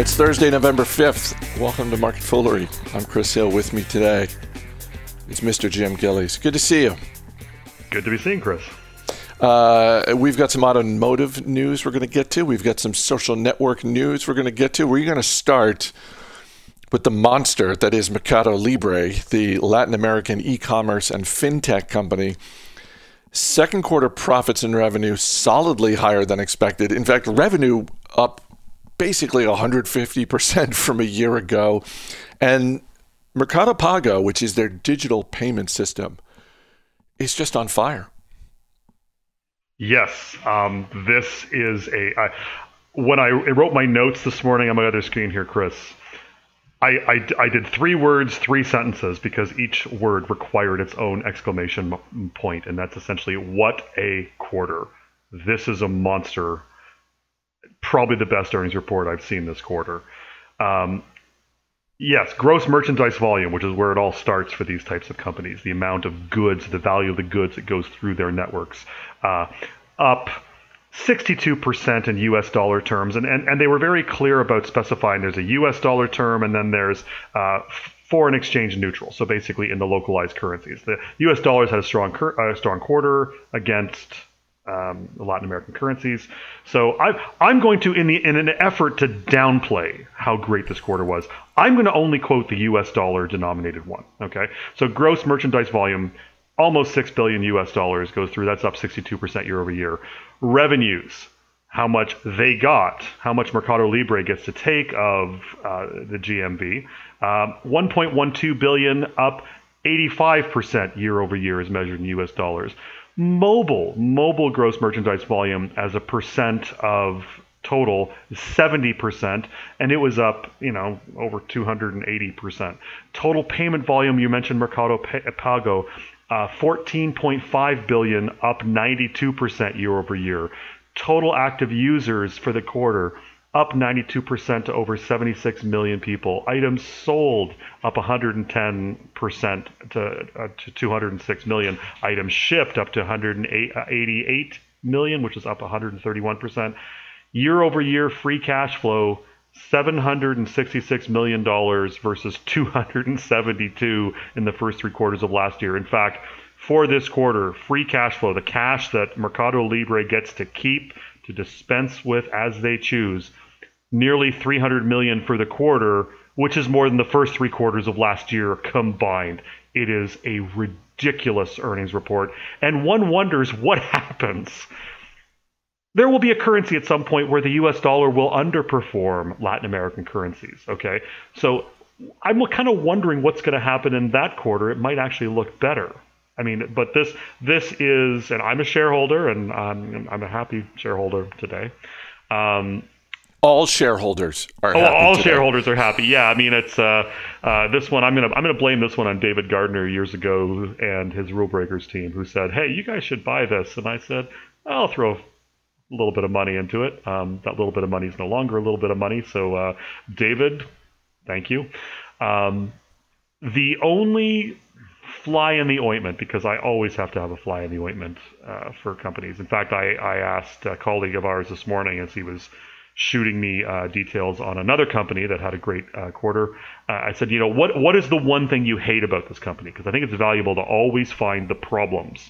It's Thursday, November 5th. Welcome to Market Foolery. I'm Chris Hill. With me today It's Mr. Jim Gillies. Good to see you. Good to be seen, Chris. Uh, we've got some automotive news we're going to get to. We've got some social network news we're going to get to. We're going to start with the monster that is Mercado Libre, the Latin American e commerce and fintech company. Second quarter profits and revenue solidly higher than expected. In fact, revenue up basically 150% from a year ago. And Mercado Pago, which is their digital payment system, is just on fire. Yes, um, this is a. I, when I wrote my notes this morning on my other screen here, Chris, I, I, I, did three words, three sentences, because each word required its own exclamation point, and that's essentially what a quarter. This is a monster probably the best earnings report I've seen this quarter. Um, yes, gross merchandise volume, which is where it all starts for these types of companies, the amount of goods, the value of the goods that goes through their networks, uh, up 62% in US dollar terms. And, and, and they were very clear about specifying there's a US dollar term and then there's uh, foreign exchange neutral. So basically in the localized currencies. The US dollars had a strong, cur- uh, strong quarter against um, Latin American currencies. So I, I'm going to, in the in an effort to downplay how great this quarter was, I'm going to only quote the U.S. dollar denominated one. Okay, so gross merchandise volume, almost six billion U.S. dollars goes through. That's up 62% year over year. Revenues, how much they got, how much Mercado Libre gets to take of uh, the GMV, um, 1.12 billion, up 85% year over year as measured in U.S. dollars mobile mobile gross merchandise volume as a percent of total 70% and it was up you know over 280% total payment volume you mentioned mercado pago uh, 14.5 billion up 92% year over year. Total active users for the quarter up 92% to over 76 million people. Items sold up 110% to, uh, to 206 million. Items shipped up to 188 million, which is up 131%. Year over year free cash flow. $766 million versus 272 in the first three quarters of last year. In fact, for this quarter, free cash flow, the cash that Mercado Libre gets to keep to dispense with as they choose, nearly 300 million for the quarter, which is more than the first three quarters of last year combined. It is a ridiculous earnings report, and one wonders what happens. There will be a currency at some point where the US dollar will underperform Latin American currencies, okay? So I'm kind of wondering what's going to happen in that quarter. It might actually look better. I mean, but this this is, and I'm a shareholder, and I'm, I'm a happy shareholder today. Um, all shareholders are oh, all today. shareholders are happy. Yeah, I mean it's uh, uh, this one. I'm gonna I'm gonna blame this one on David Gardner years ago and his rule breakers team who said, "Hey, you guys should buy this," and I said, "I'll throw." A little bit of money into it. Um, that little bit of money is no longer a little bit of money. So, uh, David, thank you. Um, the only fly in the ointment, because I always have to have a fly in the ointment uh, for companies. In fact, I, I asked a colleague of ours this morning as he was shooting me uh, details on another company that had a great uh, quarter. Uh, I said, you know, what what is the one thing you hate about this company? Because I think it's valuable to always find the problems.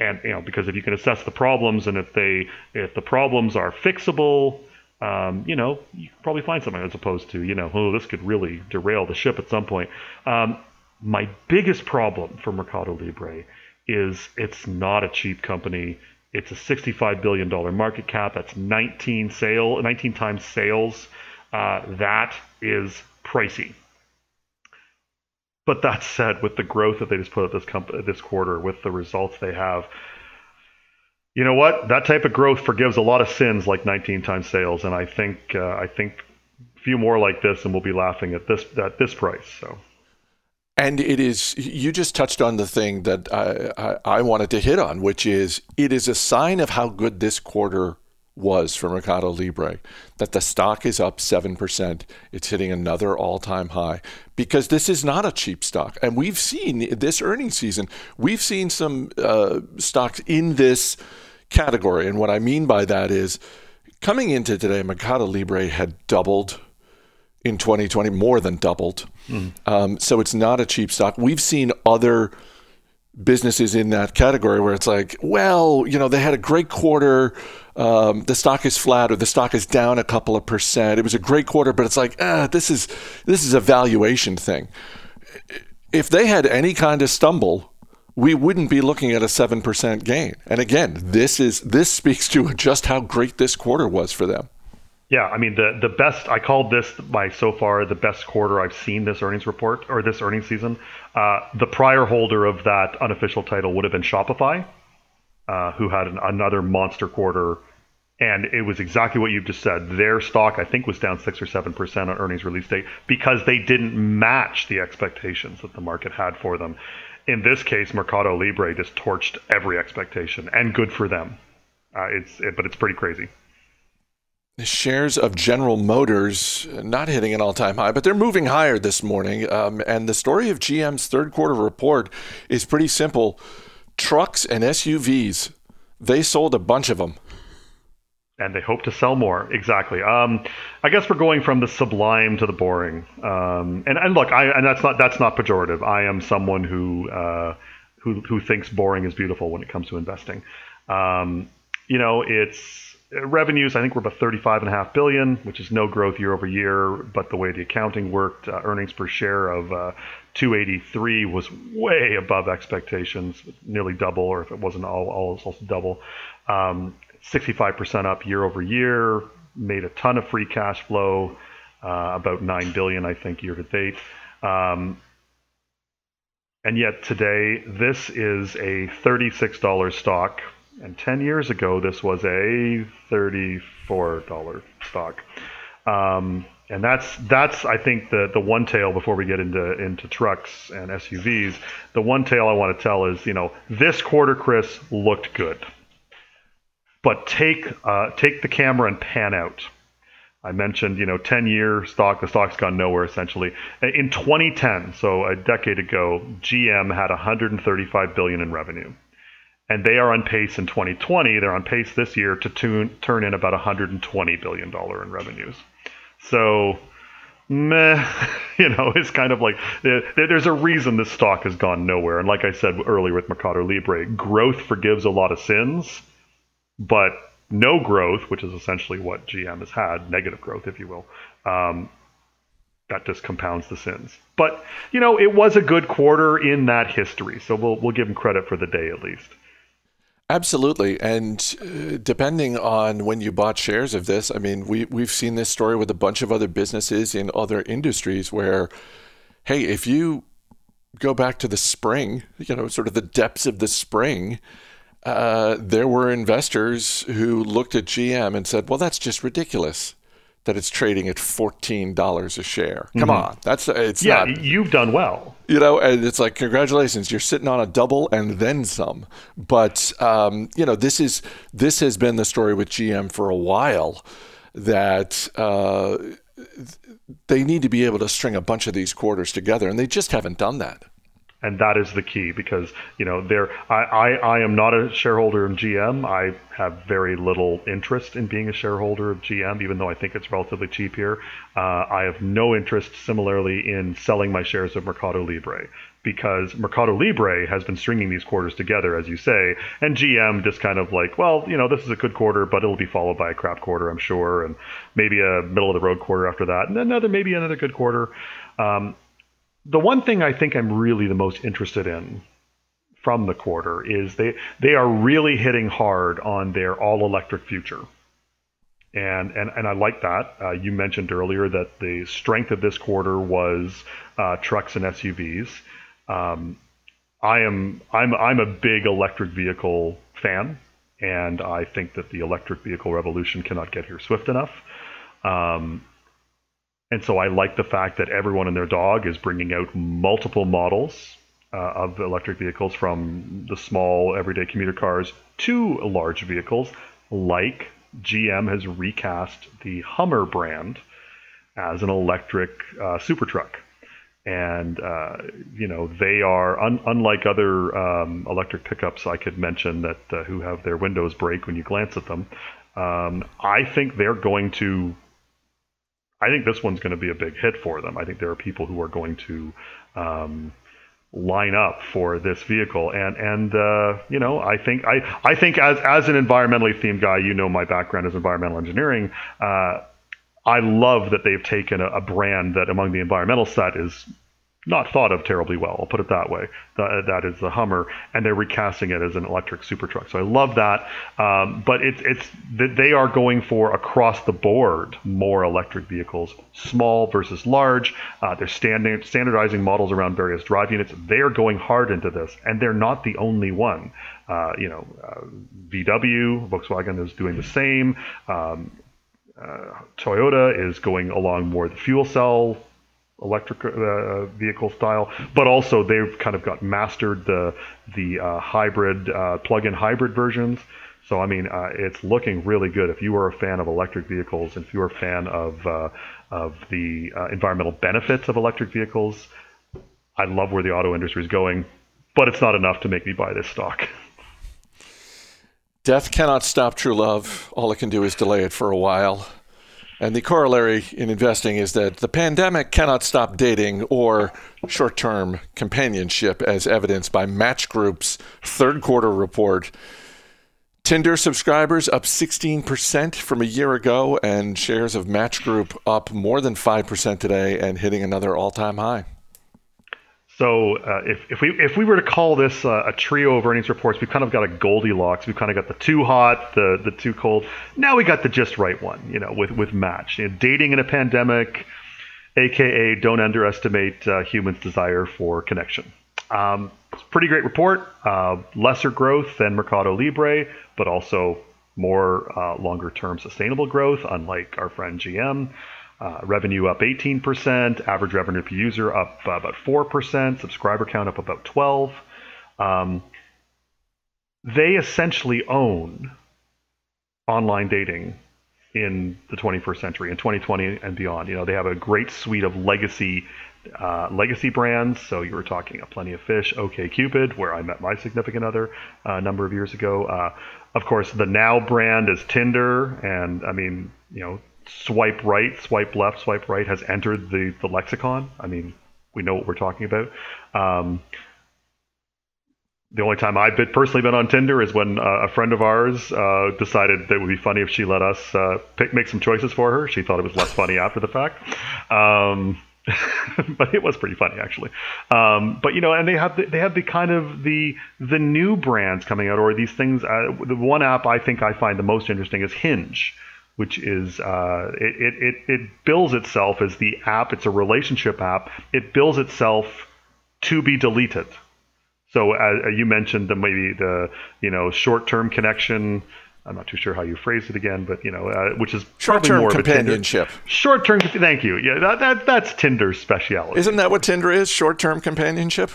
And you know, because if you can assess the problems, and if they if the problems are fixable, um, you know, you can probably find something as opposed to you know, oh, this could really derail the ship at some point. Um, my biggest problem for Mercado Libre is it's not a cheap company it's a $65 billion market cap. That's 19 sale, 19 times sales. Uh, that is pricey. But that said, with the growth that they just put up this company this quarter, with the results they have, you know what? That type of growth forgives a lot of sins, like 19 times sales. And I think uh, I think a few more like this, and we'll be laughing at this at this price. So. And it is, you just touched on the thing that I, I, I, wanted to hit on, which is it is a sign of how good this quarter was for Mercado Libre that the stock is up 7%. It's hitting another all time high because this is not a cheap stock. And we've seen this earnings season, we've seen some uh, stocks in this category. And what I mean by that is coming into today, Mercado Libre had doubled in 2020, more than doubled. Mm. Um, so it's not a cheap stock. We've seen other businesses in that category where it's like, well, you know, they had a great quarter. Um, the stock is flat or the stock is down a couple of percent. It was a great quarter, but it's like, ah, this is this is a valuation thing. If they had any kind of stumble, we wouldn't be looking at a seven percent gain. And again, this is this speaks to just how great this quarter was for them. Yeah, I mean the the best. I called this by so far the best quarter I've seen this earnings report or this earnings season. Uh, the prior holder of that unofficial title would have been Shopify, uh, who had an, another monster quarter, and it was exactly what you've just said. Their stock, I think, was down six or seven percent on earnings release date because they didn't match the expectations that the market had for them. In this case, Mercado Libre just torched every expectation, and good for them. Uh, it's it, but it's pretty crazy. Shares of General Motors not hitting an all time high, but they're moving higher this morning. Um, and the story of GM's third quarter report is pretty simple trucks and SUVs, they sold a bunch of them. And they hope to sell more. Exactly. Um, I guess we're going from the sublime to the boring. Um, and, and look, I, and that's not that's not pejorative. I am someone who uh, who who thinks boring is beautiful when it comes to investing. Um, you know, it's revenues, I think, were about 35.5 billion, which is no growth year over year. But the way the accounting worked, uh, earnings per share of uh, 283 was way above expectations, nearly double, or if it wasn't all, also double. Um, 65% up year over year, made a ton of free cash flow, uh, about 9 billion, I think, year to date. Um, and yet today, this is a $36 stock and 10 years ago, this was a $34 stock. Um, and that's that's I think the the one tale before we get into into trucks and SUVs. The one tale I want to tell is you know this quarter, Chris looked good, but take uh, take the camera and pan out. I mentioned you know 10 year stock. The stock's gone nowhere essentially. In 2010, so a decade ago, GM had 135 billion in revenue and they are on pace in 2020. They're on pace this year to tune, turn in about 120 billion dollar in revenues. So, meh, you know, it's kind of like there's a reason this stock has gone nowhere. And like I said earlier with Mercado Libre, growth forgives a lot of sins, but no growth, which is essentially what GM has had, negative growth, if you will. Um, that just compounds the sins. But you know, it was a good quarter in that history, so we'll we'll give them credit for the day at least. Absolutely, and uh, depending on when you bought shares of this, I mean, we we've seen this story with a bunch of other businesses in other industries where, hey, if you go back to the spring, you know, sort of the depths of the spring, uh, there were investors who looked at GM and said, "Well, that's just ridiculous." That it's trading at fourteen dollars a share. Come mm-hmm. on, that's it's yeah. Not, you've done well. You know, and it's like congratulations, you're sitting on a double and then some. But um, you know, this is this has been the story with GM for a while that. Uh, they need to be able to string a bunch of these quarters together, and they just haven't done that and that is the key because you know there I, I, I am not a shareholder in GM. I have very little interest in being a shareholder of GM, even though I think it's relatively cheap here. Uh, I have no interest, similarly, in selling my shares of Mercado Libre because Mercado Libre has been stringing these quarters together, as you say, and GM just kind of like, well, you know, this is a good quarter, but it'll be followed by a crap quarter, I'm sure, and maybe a middle of the road quarter after that, and another maybe another good quarter. Um, the one thing I think I'm really the most interested in from the quarter is they they are really hitting hard on their all electric future. And, and, and I like that. Uh, you mentioned earlier that the strength of this quarter was uh, trucks and SUVs. Um, I am I'm I'm a big electric vehicle fan, and I think that the electric vehicle revolution cannot get here swift enough. Um, and so I like the fact that everyone and their dog is bringing out multiple models uh, of electric vehicles from the small everyday commuter cars to large vehicles, like GM has recast the Hummer brand as an electric uh, super truck. And, uh, you know, they are, un- unlike other um, electric pickups I could mention that uh, who have their windows break when you glance at them, um, I think they're going to I think this one's going to be a big hit for them. I think there are people who are going to um, line up for this vehicle, and and uh, you know, I think I I think as as an environmentally themed guy, you know, my background is environmental engineering. Uh, I love that they've taken a, a brand that among the environmental set is not thought of terribly well. I'll put it that way. That, that is the Hummer, and they're recasting it as an electric super truck. So I love that. Um, but it's it's they are going for across the board more electric vehicles, small versus large. Uh, they're standing, standardizing models around various drive units. They're going hard into this, and they're not the only one. Uh, you know, uh, VW, Volkswagen is doing the same. Um, uh, Toyota is going along more the fuel cell electric uh, vehicle style, but also they've kind of got mastered the the uh, hybrid uh, plug-in hybrid versions. So I mean, uh, it's looking really good. If you are a fan of electric vehicles, and if you're a fan of uh, of the uh, environmental benefits of electric vehicles, I love where the auto industry is going. But it's not enough to make me buy this stock. Death cannot stop true love. All it can do is delay it for a while. And the corollary in investing is that the pandemic cannot stop dating or short term companionship, as evidenced by Match Group's third quarter report. Tinder subscribers up 16% from a year ago, and shares of Match Group up more than 5% today and hitting another all time high. So uh, if, if we if we were to call this uh, a trio of earnings reports, we've kind of got a Goldilocks. We've kind of got the too hot, the the too cold. Now we got the just right one. You know, with with match. You know, dating in a pandemic, aka don't underestimate uh, humans' desire for connection. Um, it's a pretty great report. Uh, lesser growth than Mercado Libre, but also more uh, longer term sustainable growth, unlike our friend GM. Uh, revenue up 18%, average revenue per user up uh, about 4%, subscriber count up about 12. Um, they essentially own online dating in the 21st century, in 2020 and beyond. You know, they have a great suite of legacy uh, legacy brands. So you were talking a Plenty of Fish, OK Cupid, where I met my significant other uh, a number of years ago. Uh, of course, the Now brand is Tinder, and I mean, you know, swipe right, swipe left, swipe right has entered the, the lexicon. I mean, we know what we're talking about. Um, the only time I've been, personally been on Tinder is when uh, a friend of ours uh, decided that it would be funny if she let us uh, pick, make some choices for her. She thought it was less funny after the fact. Um, but it was pretty funny actually. Um, but you know, and they have the, they have the kind of the the new brands coming out, or these things. Uh, the one app I think I find the most interesting is Hinge which is uh, it, it, it bills itself as the app. It's a relationship app. It bills itself to be deleted. So uh, you mentioned the maybe the you know short term connection. I'm not too sure how you phrase it again, but you know, uh, which is short term companionship. Short term, thank you. Yeah, that, that that's Tinder's specialty. Isn't that what Tinder is? Short term companionship.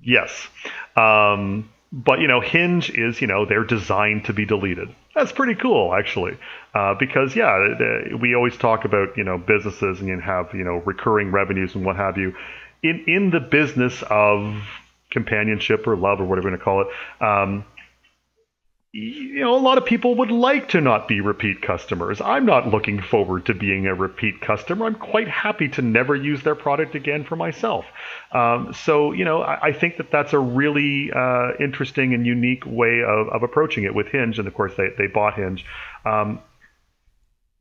Yes. Um, but you know, Hinge is you know they're designed to be deleted. That's pretty cool, actually, uh, because yeah, we always talk about you know businesses and you have you know recurring revenues and what have you. In in the business of companionship or love or whatever you want to call it, um, you know, a lot of people would like to not be repeat customers. I'm not looking forward to being a repeat customer. I'm quite happy to never use their product again for myself. Um, so, you know, I, I, think that that's a really uh, interesting and unique way of, of, approaching it with Hinge. And of course, they, they bought Hinge. Um,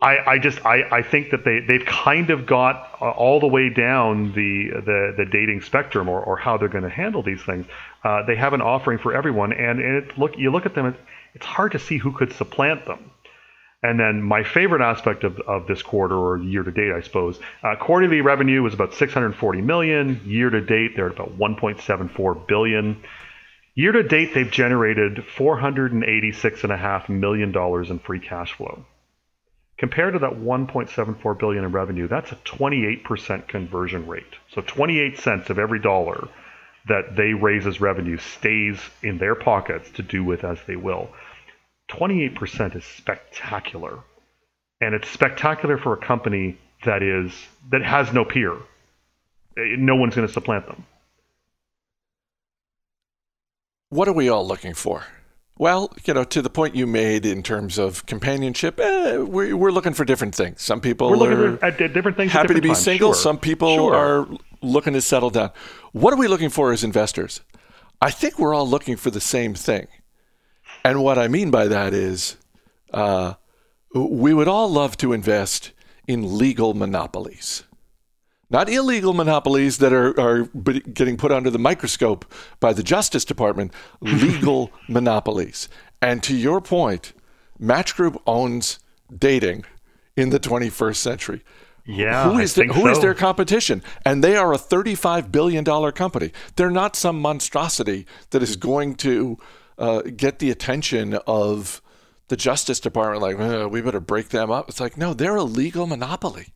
I, I, just I, I think that they they've kind of got uh, all the way down the the, the dating spectrum or, or how they're going to handle these things. Uh, they have an offering for everyone, and, and it, look you look at them it's hard to see who could supplant them. And then my favorite aspect of, of this quarter or year to date, I suppose, uh, quarterly revenue was about 640 million. Year to date, they're at about 1.74 billion. Year to date, they've generated 486.5 million dollars in free cash flow. Compared to that 1.74 billion in revenue, that's a 28% conversion rate. So 28 cents of every dollar that they raise as revenue stays in their pockets to do with as they will. 28% is spectacular. And it's spectacular for a company that is that has no peer. Eh, no one's going to supplant them. What are we all looking for? Well, you know, to the point you made in terms of companionship, eh, we're, we're looking for different things. Some people We're looking are at, at different things. happy to be times. single. Sure. Some people Sure. are looking to settle down. What are we looking for as investors? I think we're all looking for the same thing. And what I mean by that is uh, we would all love to invest in legal monopolies. Not illegal monopolies that are, are getting put under the microscope by the Justice Department, legal monopolies. And to your point, Match Group owns dating in the 21st century. Yeah, Who is, the, who is so. their competition? And they are a $35 billion company. They're not some monstrosity that is going to uh, get the attention of the Justice Department, like, "Uh, we better break them up. It's like, no, they're a legal monopoly.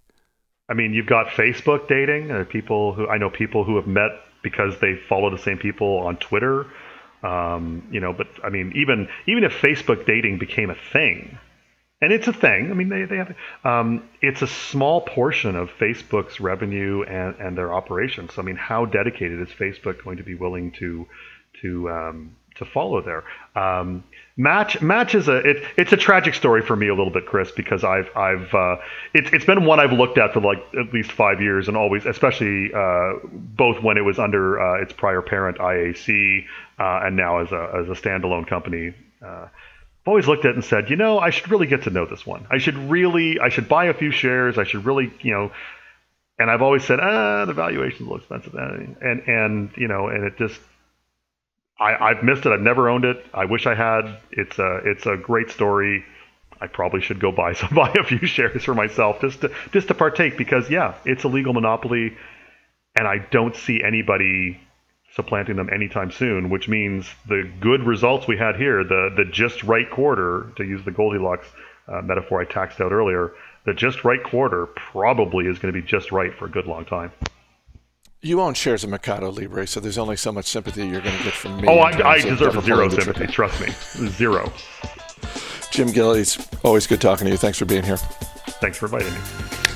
I mean, you've got Facebook dating. Uh, people who I know people who have met because they follow the same people on Twitter. Um, you know, but I mean, even even if Facebook dating became a thing, and it's a thing. I mean, they they have um, it's a small portion of Facebook's revenue and and their operations. So I mean, how dedicated is Facebook going to be willing to to um, to follow there? Um, Match Match is a it, it's a tragic story for me a little bit, Chris, because I've I've uh, it's it's been one I've looked at for like at least five years, and always, especially uh, both when it was under uh, its prior parent IAC, uh, and now as a as a standalone company. I've always looked at it and said, you know, I should really get to know this one. I should really, I should buy a few shares. I should really, you know, and I've always said, ah, the valuation's a little expensive, and and, and you know, and it just, I, I've missed it. I've never owned it. I wish I had. It's a, it's a great story. I probably should go buy some, buy a few shares for myself just to, just to partake because yeah, it's a legal monopoly, and I don't see anybody supplanting them anytime soon, which means the good results we had here, the the just right quarter, to use the Goldilocks uh, metaphor I taxed out earlier, the just right quarter probably is going to be just right for a good long time. You own shares of Mercado Libre, so there's only so much sympathy you're going to get from me. Oh, I, I deserve zero sympathy. Trust me, zero. Jim Gillies, always good talking to you. Thanks for being here. Thanks for inviting me.